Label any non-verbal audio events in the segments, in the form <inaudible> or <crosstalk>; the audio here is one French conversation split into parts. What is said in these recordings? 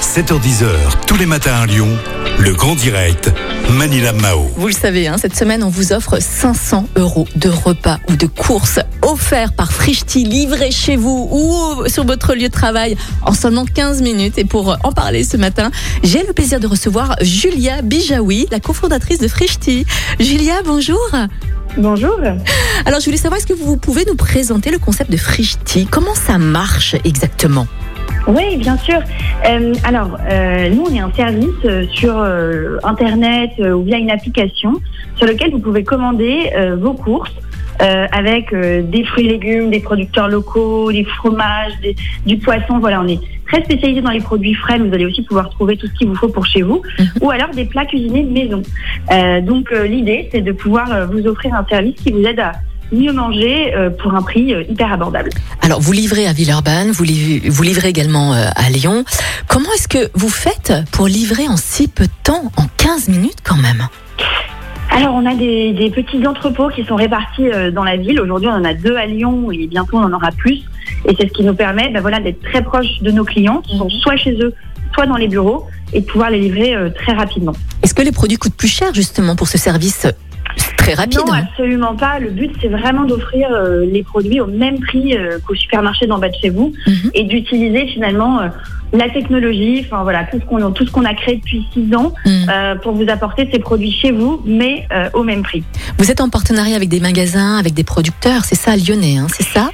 7h10h, tous les matins à Lyon, le grand direct, Manila Mao. Vous le savez, hein, cette semaine, on vous offre 500 euros de repas ou de courses offerts par Frischti, livrés chez vous ou sur votre lieu de travail en seulement 15 minutes. Et pour en parler ce matin, j'ai le plaisir de recevoir Julia Bijawi, la cofondatrice de Frischti. Julia, bonjour. Bonjour. Alors, je voulais savoir, est-ce que vous pouvez nous présenter le concept de Frischti Comment ça marche exactement? Oui, bien sûr. Euh, alors, euh, nous, on est un service euh, sur Internet ou via une application sur lequel vous pouvez commander vos courses avec des fruits et légumes, des producteurs locaux, des fromages, des- du poisson. Voilà, on est très spécialisé dans les produits frais, mais vous allez aussi pouvoir trouver tout ce qu'il vous faut pour chez vous, Mhm. ou alors des plats cuisinés de maison. Donc, l'idée, c'est de pouvoir vous offrir un service qui vous aide à mieux manger euh, pour un prix euh, hyper abordable. Alors, vous livrez à Villeurbanne, vous livrez, vous livrez également euh, à Lyon. Comment est-ce que vous faites pour livrer en si peu de temps, en 15 minutes quand même? Alors, on a des, des petits entrepôts qui sont répartis dans la ville. Aujourd'hui, on en a deux à Lyon et bientôt on en aura plus. Et c'est ce qui nous permet ben voilà, d'être très proche de nos clients, qui sont soit chez eux, soit dans les bureaux, et de pouvoir les livrer très rapidement. Est-ce que les produits coûtent plus cher justement pour ce service très rapide Non, absolument pas. Le but, c'est vraiment d'offrir euh, les produits au même prix euh, qu'au supermarché d'en bas de chez vous Mhm. et d'utiliser finalement euh, la technologie, enfin voilà, tout ce qu'on tout ce qu'on a créé depuis six ans Mhm. pour vous apporter ces produits chez vous, mais au même prix. Vous êtes en partenariat avec des magasins, avec des producteurs, c'est ça, lyonnais, hein, c'est ça?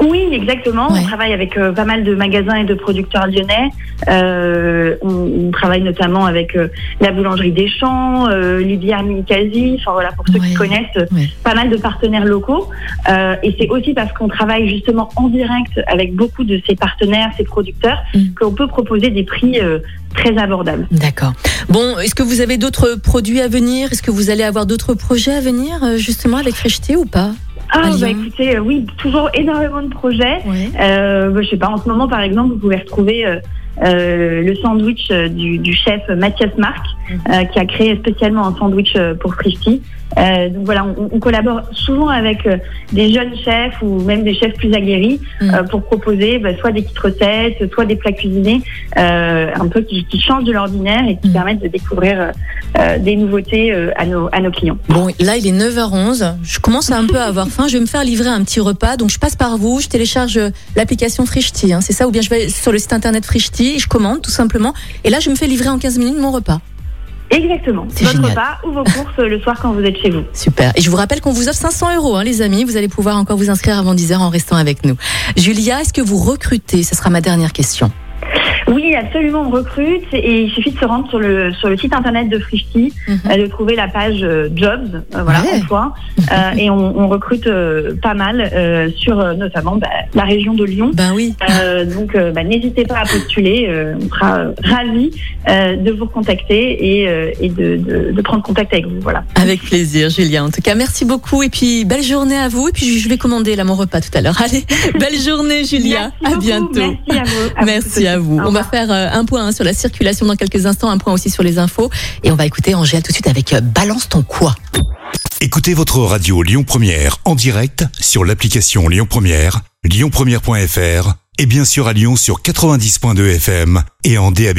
Oui, exactement. Ouais. On travaille avec euh, pas mal de magasins et de producteurs lyonnais. Euh, on, on travaille notamment avec euh, la boulangerie des Champs, euh, les bières Minikasi, enfin voilà, pour ceux Ouais. qui connaissent, Ouais. pas mal de partenaires locaux. Euh, et c'est aussi parce qu'on travaille justement en direct avec beaucoup de ces partenaires, ces producteurs, Mm. qu'on peut proposer des prix euh, très abordables. D'accord. Bon, est-ce que vous avez d'autres produits à venir? Est-ce que vous allez avoir d'autres projets à venir justement avec Frischti ou pas? Ah, bah écoutez, euh, oui, toujours énormément de projets. Ouais. Euh, bah, je sais pas, en ce moment, par exemple, vous pouvez retrouver euh, euh, le sandwich euh, du, du chef Mathias Marc, Mhm. euh, qui a créé spécialement un sandwich pour Frischti. Euh, donc voilà, on, on collabore souvent avec euh, des jeunes chefs ou même des chefs plus aguerris Mhm. euh, pour proposer bah, soit des petites recettes, soit des plats cuisinés euh, un peu qui, qui changent de l'ordinaire et qui Mhm. permettent de découvrir euh, euh, des nouveautés euh, à, nos, à nos clients. Bon, là, il est 9h11. Je commence un peu à avoir faim. Je vais me faire livrer un petit repas. Donc, je passe par vous. Je télécharge l'application Frischti. Hein, c'est ça? Ou bien je vais sur le site internet Frischti et je commande tout simplement. Et là, je me fais livrer en 15 minutes mon repas. Exactement. C'est Votre génial. repas ou vos courses le soir quand vous êtes chez vous. Super. Et je vous rappelle qu'on vous offre 500 euros, hein, les amis. Vous allez pouvoir encore vous inscrire avant 10h en restant avec nous. Julia, est-ce que vous recrutez? Ce sera ma dernière question. Oui, absolument, on recrute et il suffit de se rendre sur le sur le site internet de Frischti, Mhm. euh, de trouver la page euh, jobs, euh, voilà, Ouais. emploi, euh, <laughs> et on, on recrute euh, pas mal sur notamment bah, la région de Lyon. Ben oui. Donc, bah, n'hésitez pas à postuler, on sera ravis de vous contacter et, et de, de, de prendre contact avec vous. Voilà. Avec plaisir, Julia. En tout cas, merci beaucoup. Et puis, belle journée à vous. Et puis, je vais commander là mon repas tout à l'heure. <laughs> Allez, belle journée, Julia. Merci à beaucoup, bientôt. Merci à vous. à Merci à vous. On va faire euh, un point hein, sur la circulation dans quelques instants, un point aussi sur les infos. Et on va écouter Angèle tout de suite avec euh, Balance ton quoi. Écoutez votre radio Lyon Première en direct sur l'application Lyon Première, lyonpremière.fr et bien sûr à Lyon sur 90.2 FM et en DAB+.